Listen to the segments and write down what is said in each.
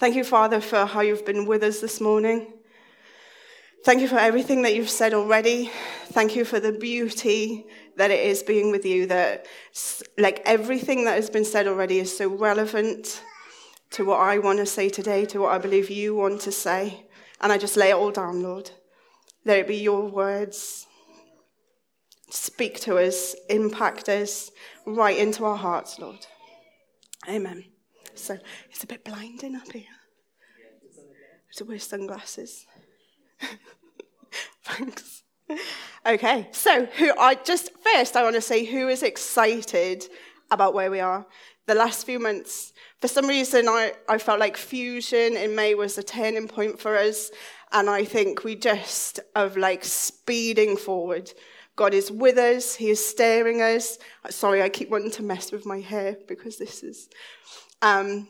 Thank you, Father, for how you've been with us this morning. Thank you for everything that you've said already. Thank you for the beauty that it is being with you, that like everything that has been said already is so relevant to what I want to say today, to what I believe you want to say. And I just lay it all down, Lord. Let it be your words. Speak to us, impact us right into our hearts, Lord. Amen. So it's a bit blinding up here. To wear sunglasses. Thanks. Okay, so who I just first I want to say who is excited about where we are. The last few months, for some reason, I, I felt like fusion in May was a turning point for us, and I think we just of like speeding forward. God is with us. He is staring us. Sorry, I keep wanting to mess with my hair because this is. Um,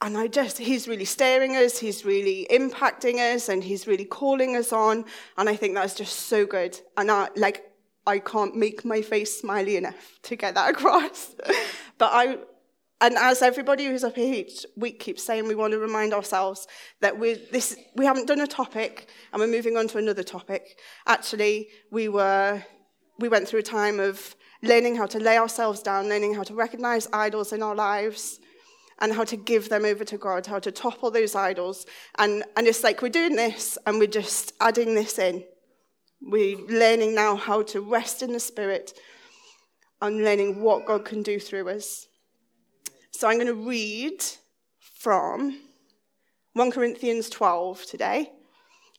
and I just, he's really staring us, he's really impacting us, and he's really calling us on. And I think that's just so good. And I, like, I can't make my face smiley enough to get that across. but I, and as everybody who's up here each week keeps saying, we want to remind ourselves that we this we haven't done a topic and we're moving on to another topic. Actually, we were we went through a time of learning how to lay ourselves down, learning how to recognize idols in our lives, and how to give them over to God, how to topple those idols. And, and it's like we're doing this and we're just adding this in. We're learning now how to rest in the Spirit and learning what God can do through us. So I'm going to read from 1 Corinthians 12 today,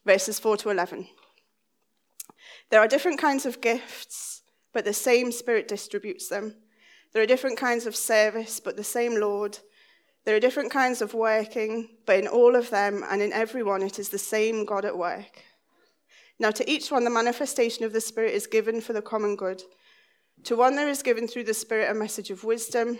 verses 4 to 11. There are different kinds of gifts, but the same Spirit distributes them. There are different kinds of service, but the same Lord. There are different kinds of working, but in all of them and in every one, it is the same God at work. Now, to each one, the manifestation of the Spirit is given for the common good. To one, there is given through the Spirit a message of wisdom,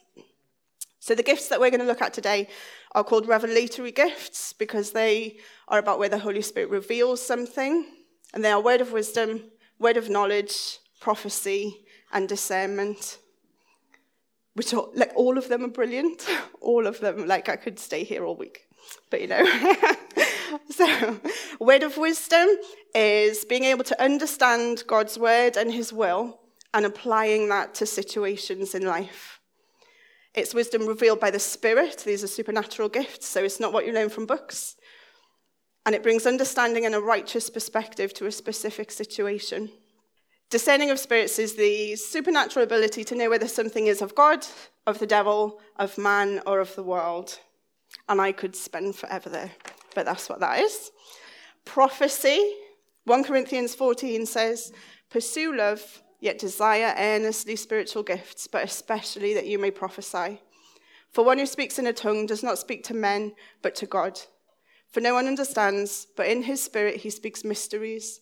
So, the gifts that we're going to look at today are called revelatory gifts because they are about where the Holy Spirit reveals something, and they are word of wisdom, word of knowledge, prophecy, and discernment which are, like all of them are brilliant. All of them, like I could stay here all week, but you know. so, word of wisdom is being able to understand God's word and his will and applying that to situations in life. It's wisdom revealed by the Spirit. These are supernatural gifts, so it's not what you learn from books. And it brings understanding and a righteous perspective to a specific situation. Discerning of spirits is the supernatural ability to know whether something is of God, of the devil, of man, or of the world. And I could spend forever there, but that's what that is. Prophecy, 1 Corinthians 14 says, Pursue love, yet desire earnestly spiritual gifts, but especially that you may prophesy. For one who speaks in a tongue does not speak to men, but to God. For no one understands, but in his spirit he speaks mysteries.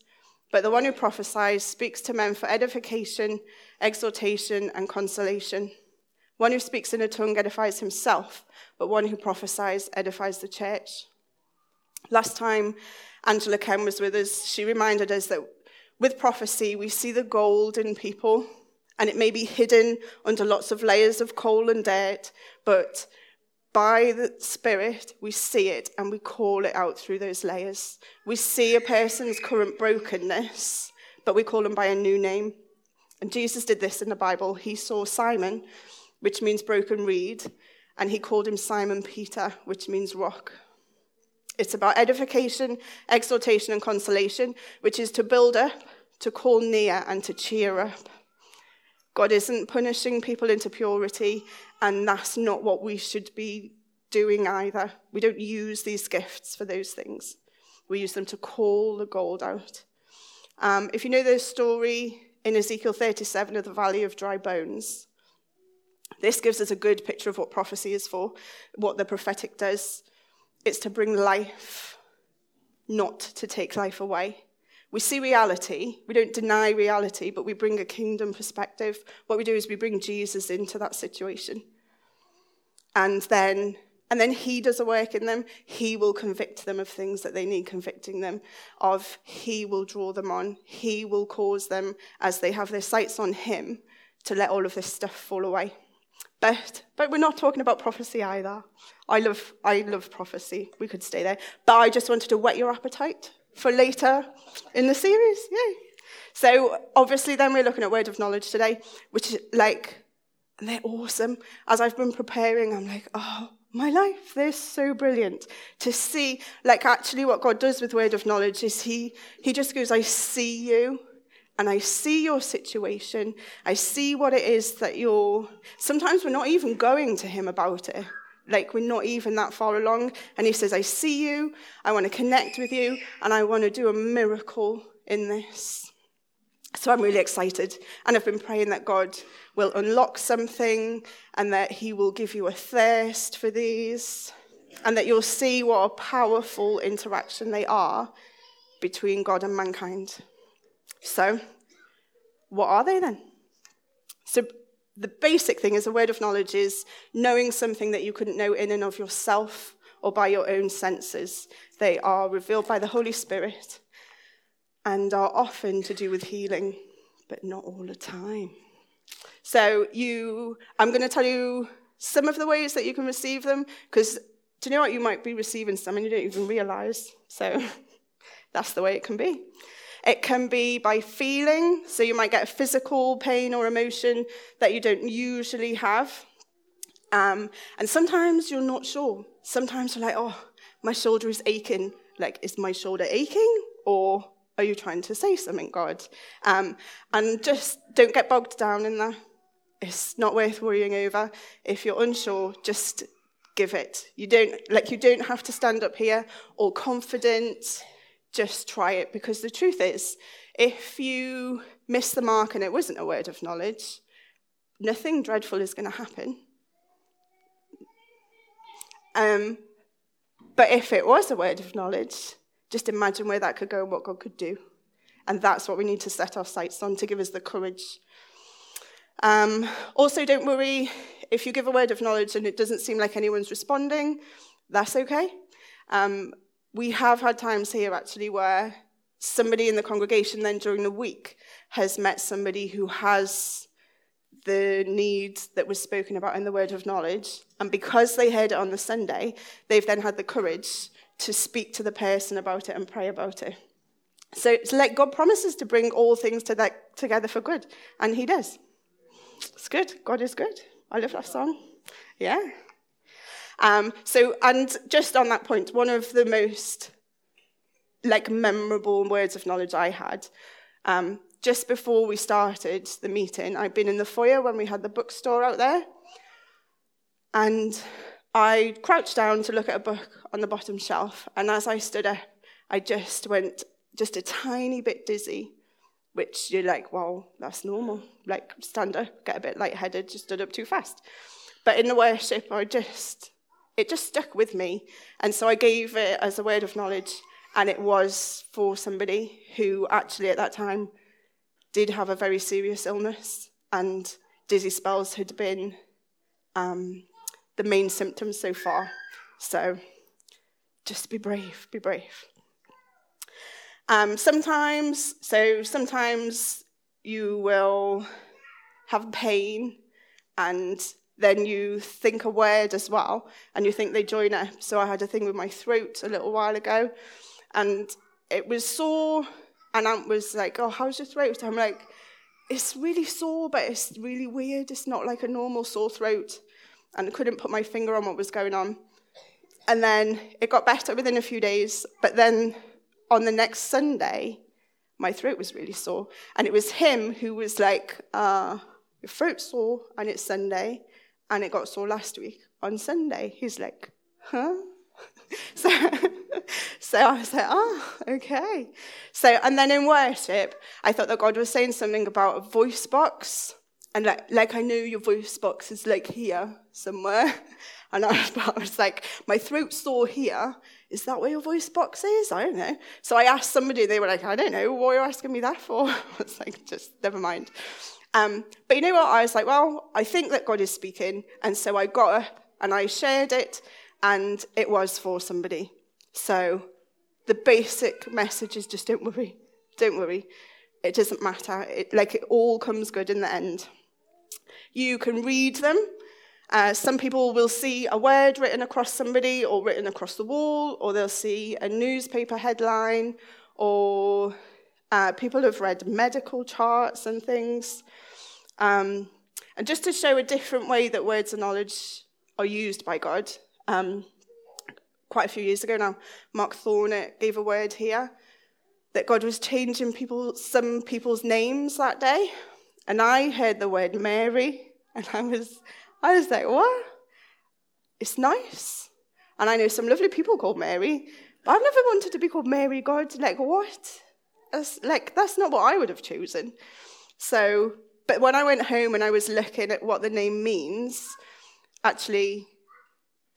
But the one who prophesies speaks to men for edification, exhortation, and consolation. One who speaks in a tongue edifies himself, but one who prophesies edifies the church. Last time Angela Ken was with us, she reminded us that with prophecy, we see the gold in people, and it may be hidden under lots of layers of coal and dirt, but by the Spirit, we see it and we call it out through those layers. We see a person's current brokenness, but we call them by a new name. And Jesus did this in the Bible. He saw Simon, which means broken reed, and he called him Simon Peter, which means rock. It's about edification, exhortation, and consolation, which is to build up, to call near, and to cheer up. God isn't punishing people into purity, and that's not what we should be doing either. We don't use these gifts for those things. We use them to call the gold out. Um, if you know the story in Ezekiel 37 of the Valley of Dry Bones, this gives us a good picture of what prophecy is for, what the prophetic does. It's to bring life not to take life away. We see reality. We don't deny reality, but we bring a kingdom perspective. What we do is we bring Jesus into that situation. And then and then he does a work in them. He will convict them of things that they need convicting them of. He will draw them on. He will cause them, as they have their sights on him, to let all of this stuff fall away. But, but we're not talking about prophecy either. I love, I love prophecy. We could stay there. But I just wanted to whet your appetite for later in the series. Yay. So obviously then we're looking at word of knowledge today, which is like, they're awesome. As I've been preparing, I'm like, oh, my life, they're so brilliant to see. Like actually what God does with word of knowledge is he, he just goes, I see you and I see your situation. I see what it is that you're. Sometimes we're not even going to him about it. Like we're not even that far along. And he says, I see you. I want to connect with you. And I want to do a miracle in this. So I'm really excited. And I've been praying that God will unlock something and that he will give you a thirst for these. And that you'll see what a powerful interaction they are between God and mankind. So, what are they then? So, the basic thing is a word of knowledge is knowing something that you couldn't know in and of yourself or by your own senses. They are revealed by the Holy Spirit and are often to do with healing, but not all the time. So, you, I'm going to tell you some of the ways that you can receive them because do you know what? You might be receiving some and you don't even realize. So, that's the way it can be. It can be by feeling, so you might get a physical pain or emotion that you don't usually have. Um, and sometimes you're not sure. Sometimes you're like, oh, my shoulder is aching. Like, is my shoulder aching? Or are you trying to say something, God? Um, and just don't get bogged down in that. It's not worth worrying over. If you're unsure, just give it. You don't, like, you don't have to stand up here all confident just try it because the truth is, if you miss the mark and it wasn't a word of knowledge, nothing dreadful is going to happen. Um, but if it was a word of knowledge, just imagine where that could go and what God could do. And that's what we need to set our sights on to give us the courage. Um, also, don't worry if you give a word of knowledge and it doesn't seem like anyone's responding, that's okay. Um, we have had times here actually where somebody in the congregation then during the week has met somebody who has the need that was spoken about in the word of knowledge. And because they heard it on the Sunday, they've then had the courage to speak to the person about it and pray about it. So it's like God promises to bring all things to that, together for good, and He does. It's good. God is good. I love that song. Yeah. Um, so, and just on that point, one of the most like memorable words of knowledge I had, um, just before we started the meeting, I'd been in the foyer when we had the bookstore out there, and I crouched down to look at a book on the bottom shelf, and as I stood up, I just went just a tiny bit dizzy, which you're like, well, that's normal. Like, stand up, get a bit lightheaded, just stood up too fast. But in the worship, I just it just stuck with me. And so I gave it as a word of knowledge, and it was for somebody who actually at that time did have a very serious illness, and dizzy spells had been um, the main symptoms so far. So just be brave, be brave. Um, sometimes, so sometimes you will have pain and then you think a word as well, and you think they join up. So I had a thing with my throat a little while ago, and it was sore, and Aunt was like, "Oh, how's your throat?" I'm like, "It's really sore, but it's really weird. It's not like a normal sore throat," and I couldn't put my finger on what was going on. And then it got better within a few days, but then on the next Sunday, my throat was really sore, and it was him who was like, uh, "Your throat's sore, and it's Sunday." And it got sore last week on Sunday. He's like, huh? so, so I was like, oh, okay. So, and then in worship, I thought that God was saying something about a voice box. And like, like I know your voice box is like here somewhere. And I was, I was like, my throat's sore here. Is that where your voice box is? I don't know. So I asked somebody, they were like, I don't know. What are you asking me that for? I was like, just never mind. Um, but you know what? I was like, well, I think that God is speaking. And so I got up and I shared it, and it was for somebody. So the basic message is just don't worry. Don't worry. It doesn't matter. It, like it all comes good in the end. You can read them. Uh, some people will see a word written across somebody or written across the wall, or they'll see a newspaper headline, or uh, people have read medical charts and things. Um, and just to show a different way that words of knowledge are used by God, um, quite a few years ago now, Mark Thorne gave a word here that God was changing people, some people's names that day. And I heard the word Mary, and I was, I was like, what? It's nice. And I know some lovely people called Mary, but I've never wanted to be called Mary God. Like, what? That's, like, that's not what I would have chosen. So, but when I went home and I was looking at what the name means, actually,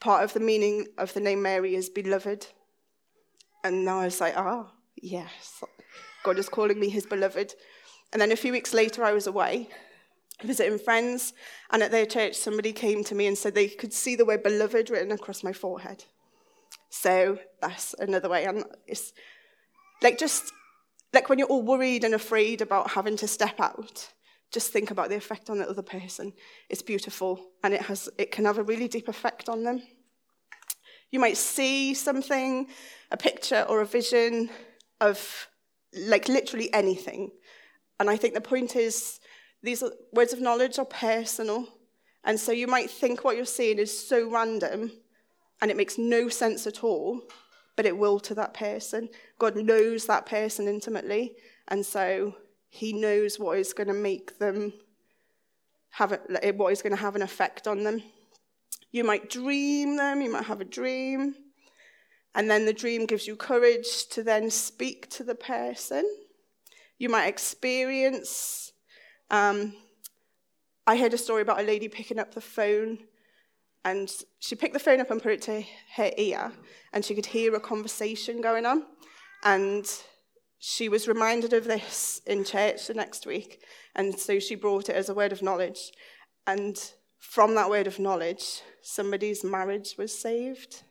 part of the meaning of the name Mary is beloved. And now I was like, ah, oh, yes, God is calling me his beloved. And then a few weeks later, I was away visiting friends, and at their church, somebody came to me and said they could see the word beloved written across my forehead. So that's another way. And it's like just like when you're all worried and afraid about having to step out, just think about the effect on the other person. It's beautiful, and it has it can have a really deep effect on them. You might see something, a picture or a vision of like literally anything. And I think the point is these words of knowledge are personal. And so you might think what you're seeing is so random and it makes no sense at all, but it will to that person. God knows that person intimately. And so he knows what is going to make them have a, what is going to have an effect on them. You might dream them, you might have a dream, and then the dream gives you courage to then speak to the person. You might experience. Um, I heard a story about a lady picking up the phone, and she picked the phone up and put it to her ear, and she could hear a conversation going on. And she was reminded of this in church the next week, and so she brought it as a word of knowledge. And from that word of knowledge, somebody's marriage was saved.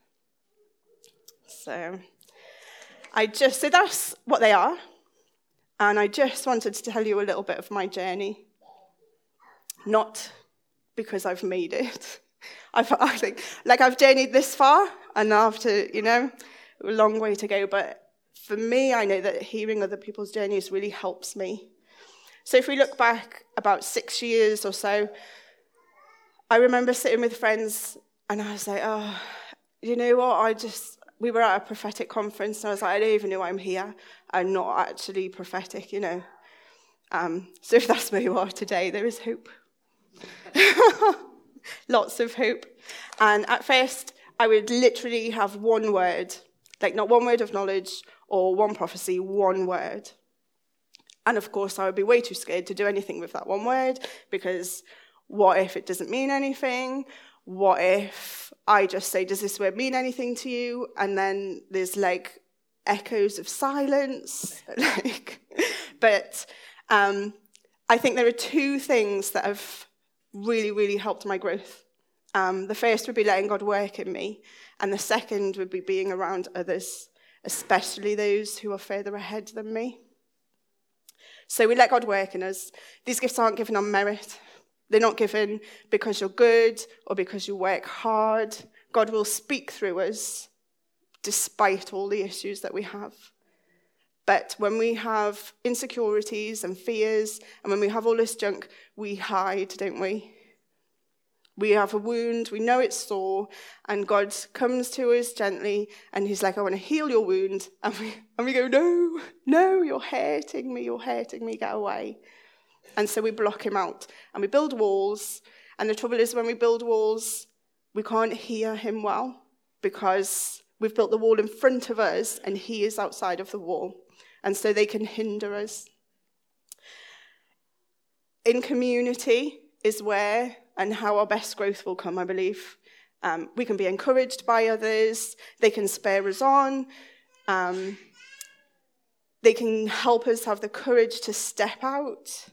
So I just so that's what they are. And I just wanted to tell you a little bit of my journey. Not because I've made it. I've, I think, like I've journeyed this far, and to, you know, a long way to go. But for me, I know that hearing other people's journeys really helps me. So if we look back about six years or so, I remember sitting with friends, and I was like, oh, you know what? I just, we were at a prophetic conference, and I was like, I don't even know I'm here. I'm not actually prophetic, you know. Um, so if that's where you are today, there is hope. Lots of hope. And at first, I would literally have one word, like not one word of knowledge or one prophecy, one word. And of course, I would be way too scared to do anything with that one word because what if it doesn't mean anything? what if I just say, Does this word mean anything to you? And then there's like echoes of silence. like, but um, I think there are two things that have really, really helped my growth. Um, the first would be letting God work in me, and the second would be being around others, especially those who are further ahead than me. So we let God work in us. These gifts aren't given on merit. They're not given because you're good or because you work hard. God will speak through us despite all the issues that we have. But when we have insecurities and fears, and when we have all this junk, we hide, don't we? We have a wound, we know it's sore, and God comes to us gently, and He's like, I want to heal your wound. And we, and we go, No, no, you're hurting me, you're hurting me, get away. And so we block him out and we build walls. And the trouble is, when we build walls, we can't hear him well because we've built the wall in front of us and he is outside of the wall. And so they can hinder us. In community is where and how our best growth will come, I believe. Um, we can be encouraged by others. They can spur us on. Um, they can help us have the courage to step out.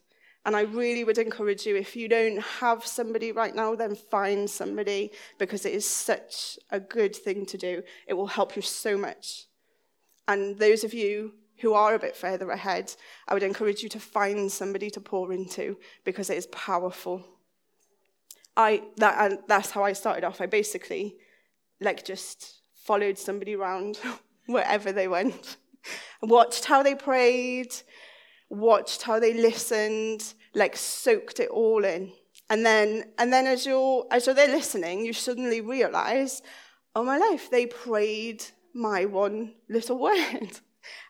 And I really would encourage you if you don't have somebody right now, then find somebody because it is such a good thing to do. It will help you so much. And those of you who are a bit further ahead, I would encourage you to find somebody to pour into because it is powerful. I that and that's how I started off. I basically like just followed somebody around wherever they went, watched how they prayed, watched how they listened, like soaked it all in. And then and then as you're as you're there listening, you suddenly realize, oh my life, they prayed my one little word.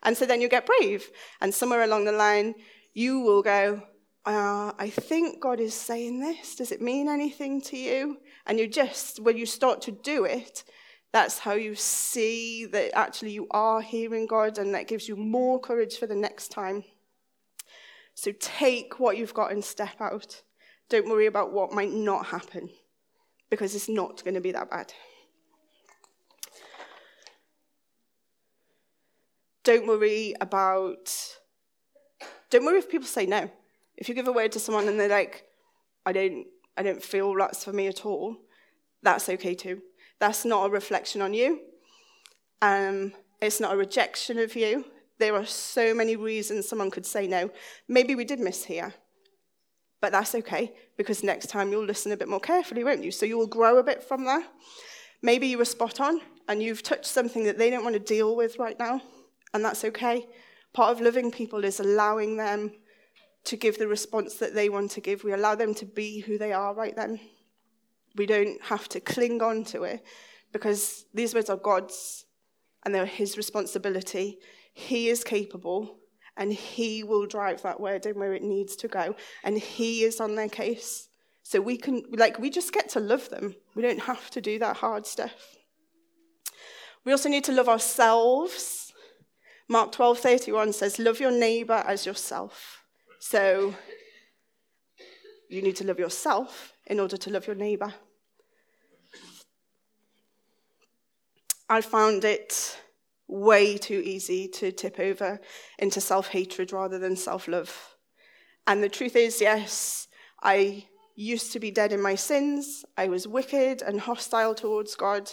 And so then you get brave. And somewhere along the line, you will go, uh, I think God is saying this. Does it mean anything to you? And you just, when you start to do it, that's how you see that actually you are hearing God, and that gives you more courage for the next time. So take what you've got and step out. Don't worry about what might not happen, because it's not going to be that bad. Don't worry about, don't worry if people say no. If you give a word to someone and they're like, I don't, I don't feel that's for me at all, that's okay too. That's not a reflection on you. Um, it's not a rejection of you. There are so many reasons someone could say no. Maybe we did miss here, but that's okay because next time you'll listen a bit more carefully, won't you? So you will grow a bit from that. Maybe you were spot on and you've touched something that they don't want to deal with right now and that's okay. Part of loving people is allowing them to give the response that they want to give. We allow them to be who they are right then. We don't have to cling on to it because these words are God's and they're His responsibility. He is capable and He will drive that word in where it needs to go, and He is on their case. So we can, like, we just get to love them. We don't have to do that hard stuff. We also need to love ourselves Mark 12:31 says, "Love your neighbor as yourself." So you need to love yourself in order to love your neighbor. I found it way too easy to tip over into self hatred rather than self love. And the truth is, yes, I used to be dead in my sins. I was wicked and hostile towards God.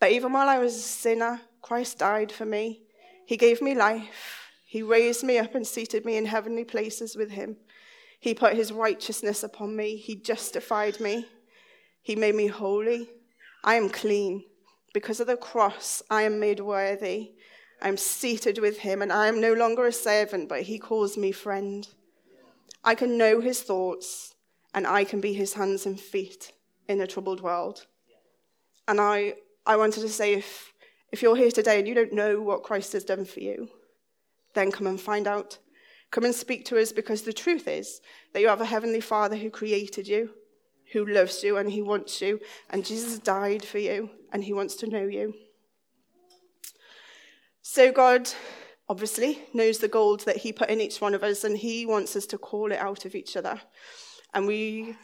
But even while I was a sinner, Christ died for me. He gave me life. He raised me up and seated me in heavenly places with him. He put his righteousness upon me. He justified me. He made me holy. I am clean. Because of the cross, I am made worthy. I'm seated with him, and I am no longer a servant, but he calls me friend. I can know his thoughts, and I can be his hands and feet in a troubled world. And I, I wanted to say if if you're here today and you don't know what Christ has done for you, then come and find out. Come and speak to us because the truth is that you have a heavenly Father who created you, who loves you, and he wants you. And Jesus died for you, and he wants to know you. So, God obviously knows the gold that he put in each one of us, and he wants us to call it out of each other. And we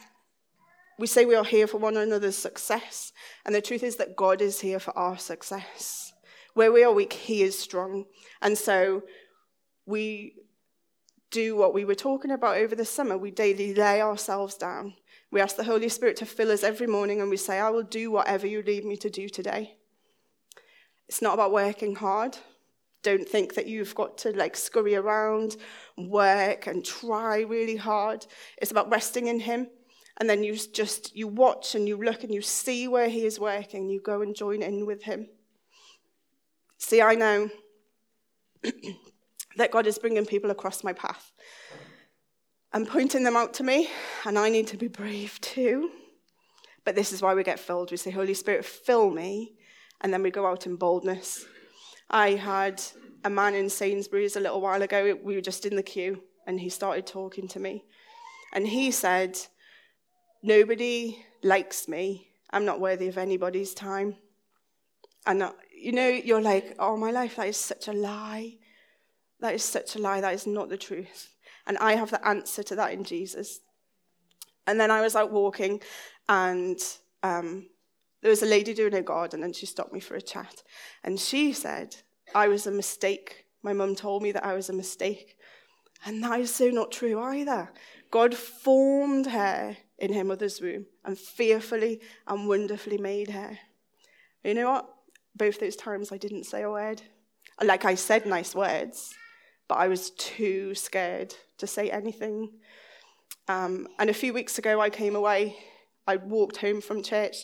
we say we are here for one another's success, and the truth is that God is here for our success. Where we are weak, He is strong. And so we do what we were talking about over the summer. We daily lay ourselves down. We ask the Holy Spirit to fill us every morning, and we say, I will do whatever you lead me to do today. It's not about working hard. Don't think that you've got to like scurry around, work, and try really hard. It's about resting in Him and then you just you watch and you look and you see where he is working. You go and join in with him. See i know that god is bringing people across my path and pointing them out to me and i need to be brave too. But this is why we get filled. We say holy spirit fill me and then we go out in boldness. I had a man in sainsbury's a little while ago. We were just in the queue and he started talking to me. And he said Nobody likes me. I'm not worthy of anybody's time. And, you know, you're like, oh, my life, that is such a lie. That is such a lie. That is not the truth. And I have the answer to that in Jesus. And then I was out walking, and um, There was a lady doing her garden and she stopped me for a chat. And she said, I was a mistake. My mum told me that I was a mistake. And that is so not true either. God formed her in her mother's womb and fearfully and wonderfully made her. You know what? Both those times I didn't say a word. Like I said nice words, but I was too scared to say anything. Um, and a few weeks ago, I came away. I walked home from church,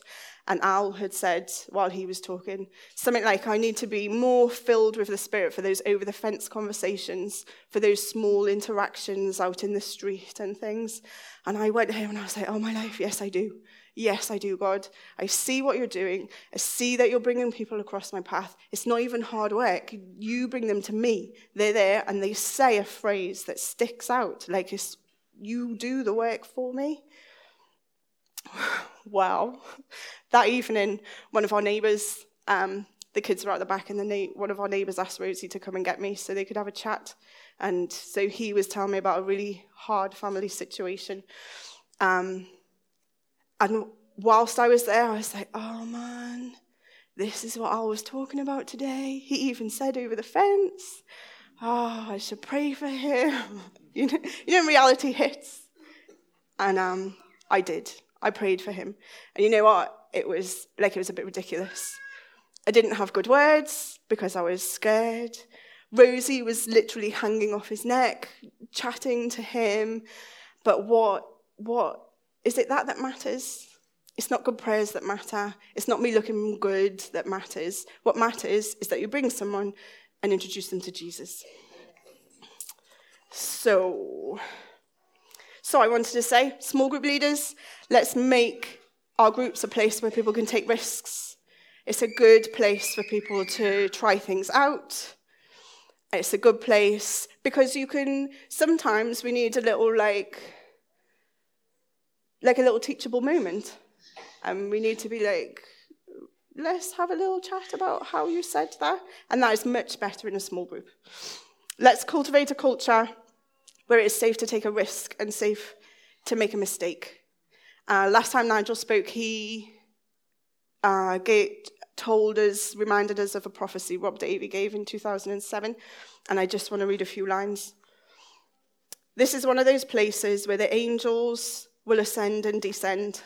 and Al had said while he was talking something like, I need to be more filled with the Spirit for those over the fence conversations, for those small interactions out in the street and things. And I went home and I was like, Oh, my life, yes, I do. Yes, I do, God. I see what you're doing. I see that you're bringing people across my path. It's not even hard work. You bring them to me. They're there and they say a phrase that sticks out like it's, you do the work for me. wow. That evening, one of our neighbours, um, the kids were at the back, and the one of our neighbours asked Rosie to come and get me so they could have a chat. And so he was telling me about a really hard family situation. Um, and whilst I was there, I was like, oh man, this is what I was talking about today. He even said over the fence, oh, I should pray for him. you, know, you know, reality hits. And um, I did. I prayed for him. And you know what? It was like it was a bit ridiculous. I didn't have good words because I was scared. Rosie was literally hanging off his neck, chatting to him. But what, what is it that that matters? It's not good prayers that matter. It's not me looking good that matters. What matters is that you bring someone and introduce them to Jesus. So, so I wanted to say, small group leaders, let's make our groups a place where people can take risks. It's a good place for people to try things out. It's a good place because you can, sometimes we need a little like, like a little teachable moment. And we need to be like, let's have a little chat about how you said that. And that is much better in a small group. Let's cultivate a culture where it is safe to take a risk and safe to make a mistake. Uh, last time Nigel spoke, he uh, gave, told us, reminded us of a prophecy Rob Davey gave in 2007, and I just want to read a few lines. This is one of those places where the angels will ascend and descend,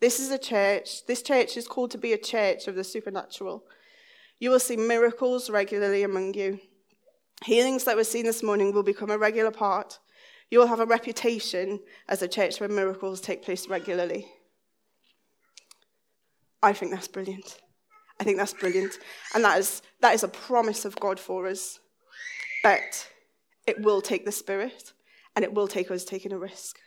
this is a church. This church is called to be a church of the supernatural. You will see miracles regularly among you. Healings that were seen this morning will become a regular part. You will have a reputation as a church where miracles take place regularly. I think that's brilliant. I think that's brilliant. And that is, that is a promise of God for us. But it will take the Spirit and it will take us taking a risk.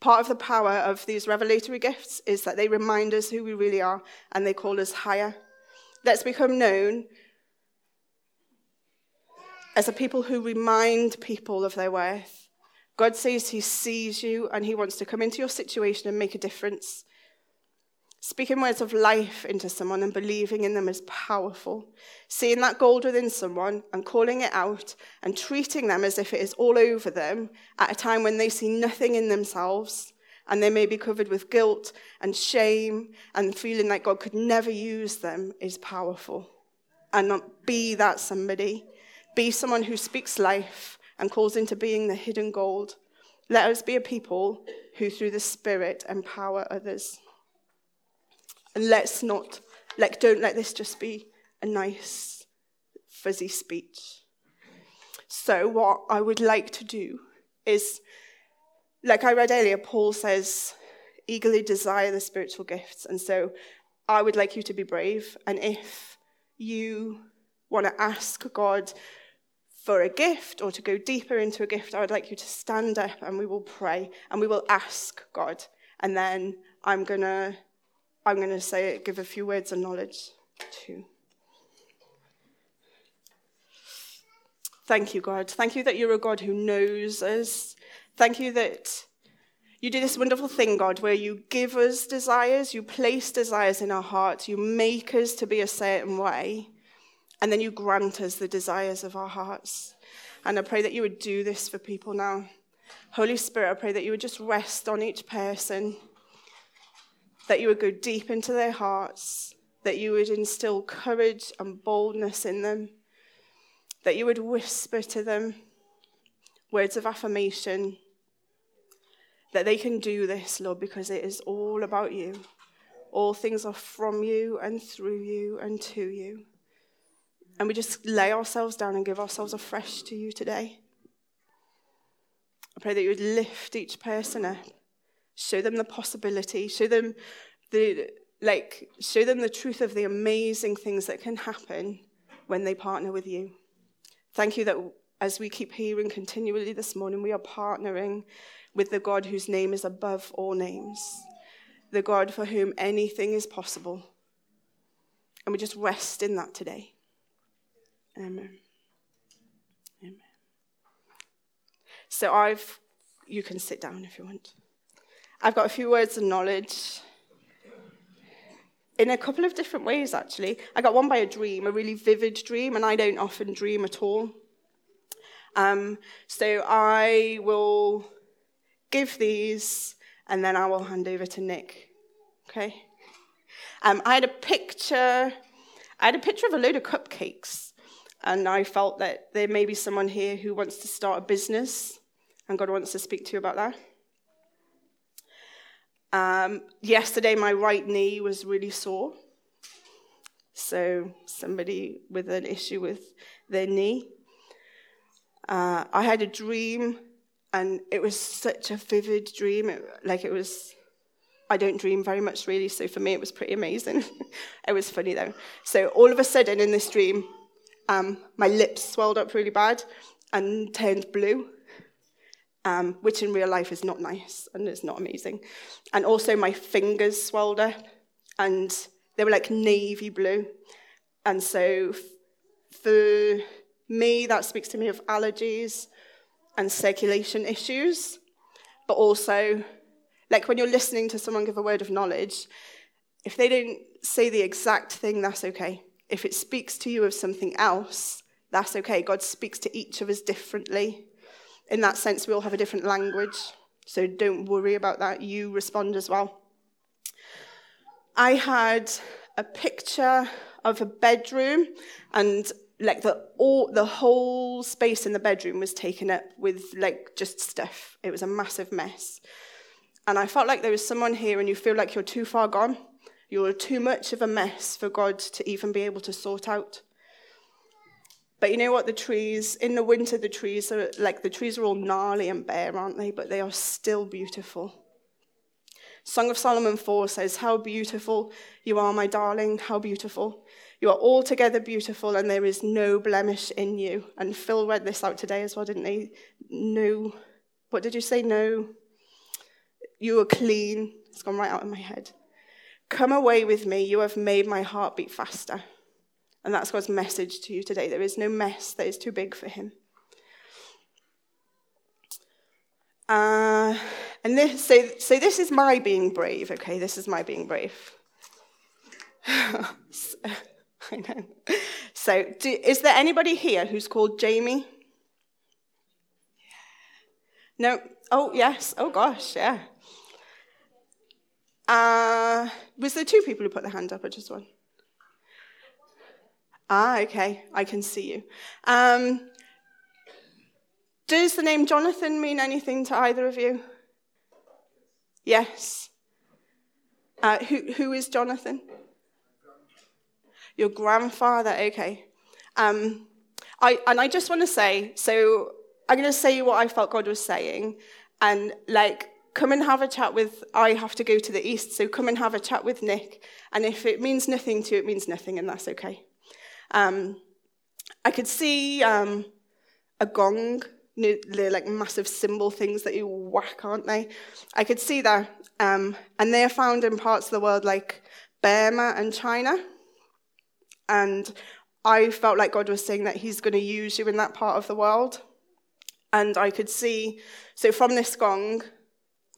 Part of the power of these revelatory gifts is that they remind us who we really are and they call us higher. Let's become known as a people who remind people of their worth. God says He sees you and He wants to come into your situation and make a difference. Speaking words of life into someone and believing in them is powerful. Seeing that gold within someone and calling it out and treating them as if it is all over them at a time when they see nothing in themselves and they may be covered with guilt and shame and feeling like God could never use them is powerful. And not be that somebody. Be someone who speaks life and calls into being the hidden gold. Let us be a people who, through the Spirit, empower others. And let's not, like, don't let this just be a nice, fuzzy speech. So, what I would like to do is, like I read earlier, Paul says, eagerly desire the spiritual gifts. And so, I would like you to be brave. And if you want to ask God for a gift or to go deeper into a gift, I would like you to stand up and we will pray and we will ask God. And then I'm going to I'm going to say, give a few words of knowledge too. Thank you, God. Thank you that you're a God who knows us. Thank you that you do this wonderful thing, God, where you give us desires, you place desires in our hearts, you make us to be a certain way, and then you grant us the desires of our hearts. And I pray that you would do this for people now. Holy Spirit, I pray that you would just rest on each person that you would go deep into their hearts, that you would instill courage and boldness in them, that you would whisper to them words of affirmation, that they can do this, Lord, because it is all about you. All things are from you and through you and to you. And we just lay ourselves down and give ourselves afresh to you today. I pray that you would lift each person up, show them the possibility, show them the like show them the truth of the amazing things that can happen when they partner with you. Thank you that as we keep hearing continually this morning, we are partnering with the God whose name is above all names, the God for whom anything is possible. And we just rest in that today. Amen. Amen. So I've, you can sit down if you want. I've got a few words of knowledge in a couple of different ways, actually. I got one by a dream, a really vivid dream, and I don't often dream at all. Um, so I will give these, and then I will hand over to Nick. Okay? Um, I had a picture. I had a picture of a load of cupcakes, and I felt that there may be someone here who wants to start a business, and God wants to speak to you about that. Um, yesterday, my right knee was really sore. So, somebody with an issue with their knee. Uh, I had a dream, and it was such a vivid dream. It, like, it was, I don't dream very much really, so for me, it was pretty amazing. it was funny though. So, all of a sudden in this dream, um, my lips swelled up really bad and turned blue um, which in real life is not nice and it's not amazing. And also, my fingers swelled up and they were like navy blue. And so, for me, that speaks to me of allergies and circulation issues, but also, like when you're listening to someone give a word of knowledge, if they don't say the exact thing, that's okay. If it speaks to you of something else, that's okay. God speaks to each of us differently in that sense, we all have a different language. So don't worry about that. You respond as well. I had a picture of a bedroom and like the all the whole space in the bedroom was taken up with like just stuff. It was a massive mess. And I felt like there was someone here and you feel like you're too far gone. You're too much of a mess for God to even be able to sort out. But you know what? The trees, in the winter, the trees are like the trees are all gnarly and bare, aren't they? But they are still beautiful. Song of Solomon 4 says, How beautiful you are, my darling, how beautiful. You are altogether beautiful, and there is no blemish in you. And Phil read this out today as well, didn't he? No. What did you say? No. You are clean. It's gone right out of my head. Come away with me. You have made my heart beat faster. And that's God's message to you today. There is no mess that is too big for him. Uh, and this, so, so this is my being brave, okay? This is my being brave. so, I know. So, do, is there anybody here who's called Jamie? No? Oh, yes. Oh, gosh, yeah. Uh, was there two people who put their hand up or just one? Ah, okay, I can see you. Um, does the name Jonathan mean anything to either of you? Yes. Uh, who, who is Jonathan? Your grandfather, okay. Um, I, and I just want to say, so I'm going to say what I felt God was saying, and like, come and have a chat with, I have to go to the east, so come and have a chat with Nick, and if it means nothing to you, it means nothing, and that's okay. Um, I could see um, a gong, they're like massive cymbal things that you whack, aren't they? I could see that. Um, and they are found in parts of the world like Burma and China. And I felt like God was saying that He's going to use you in that part of the world. And I could see, so from this gong,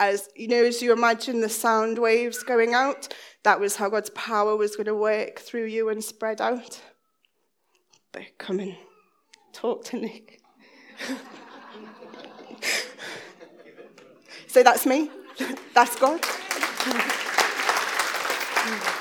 as you know, as you imagine the sound waves going out, that was how God's power was going to work through you and spread out but come and talk to Nick. so that's me. That's God.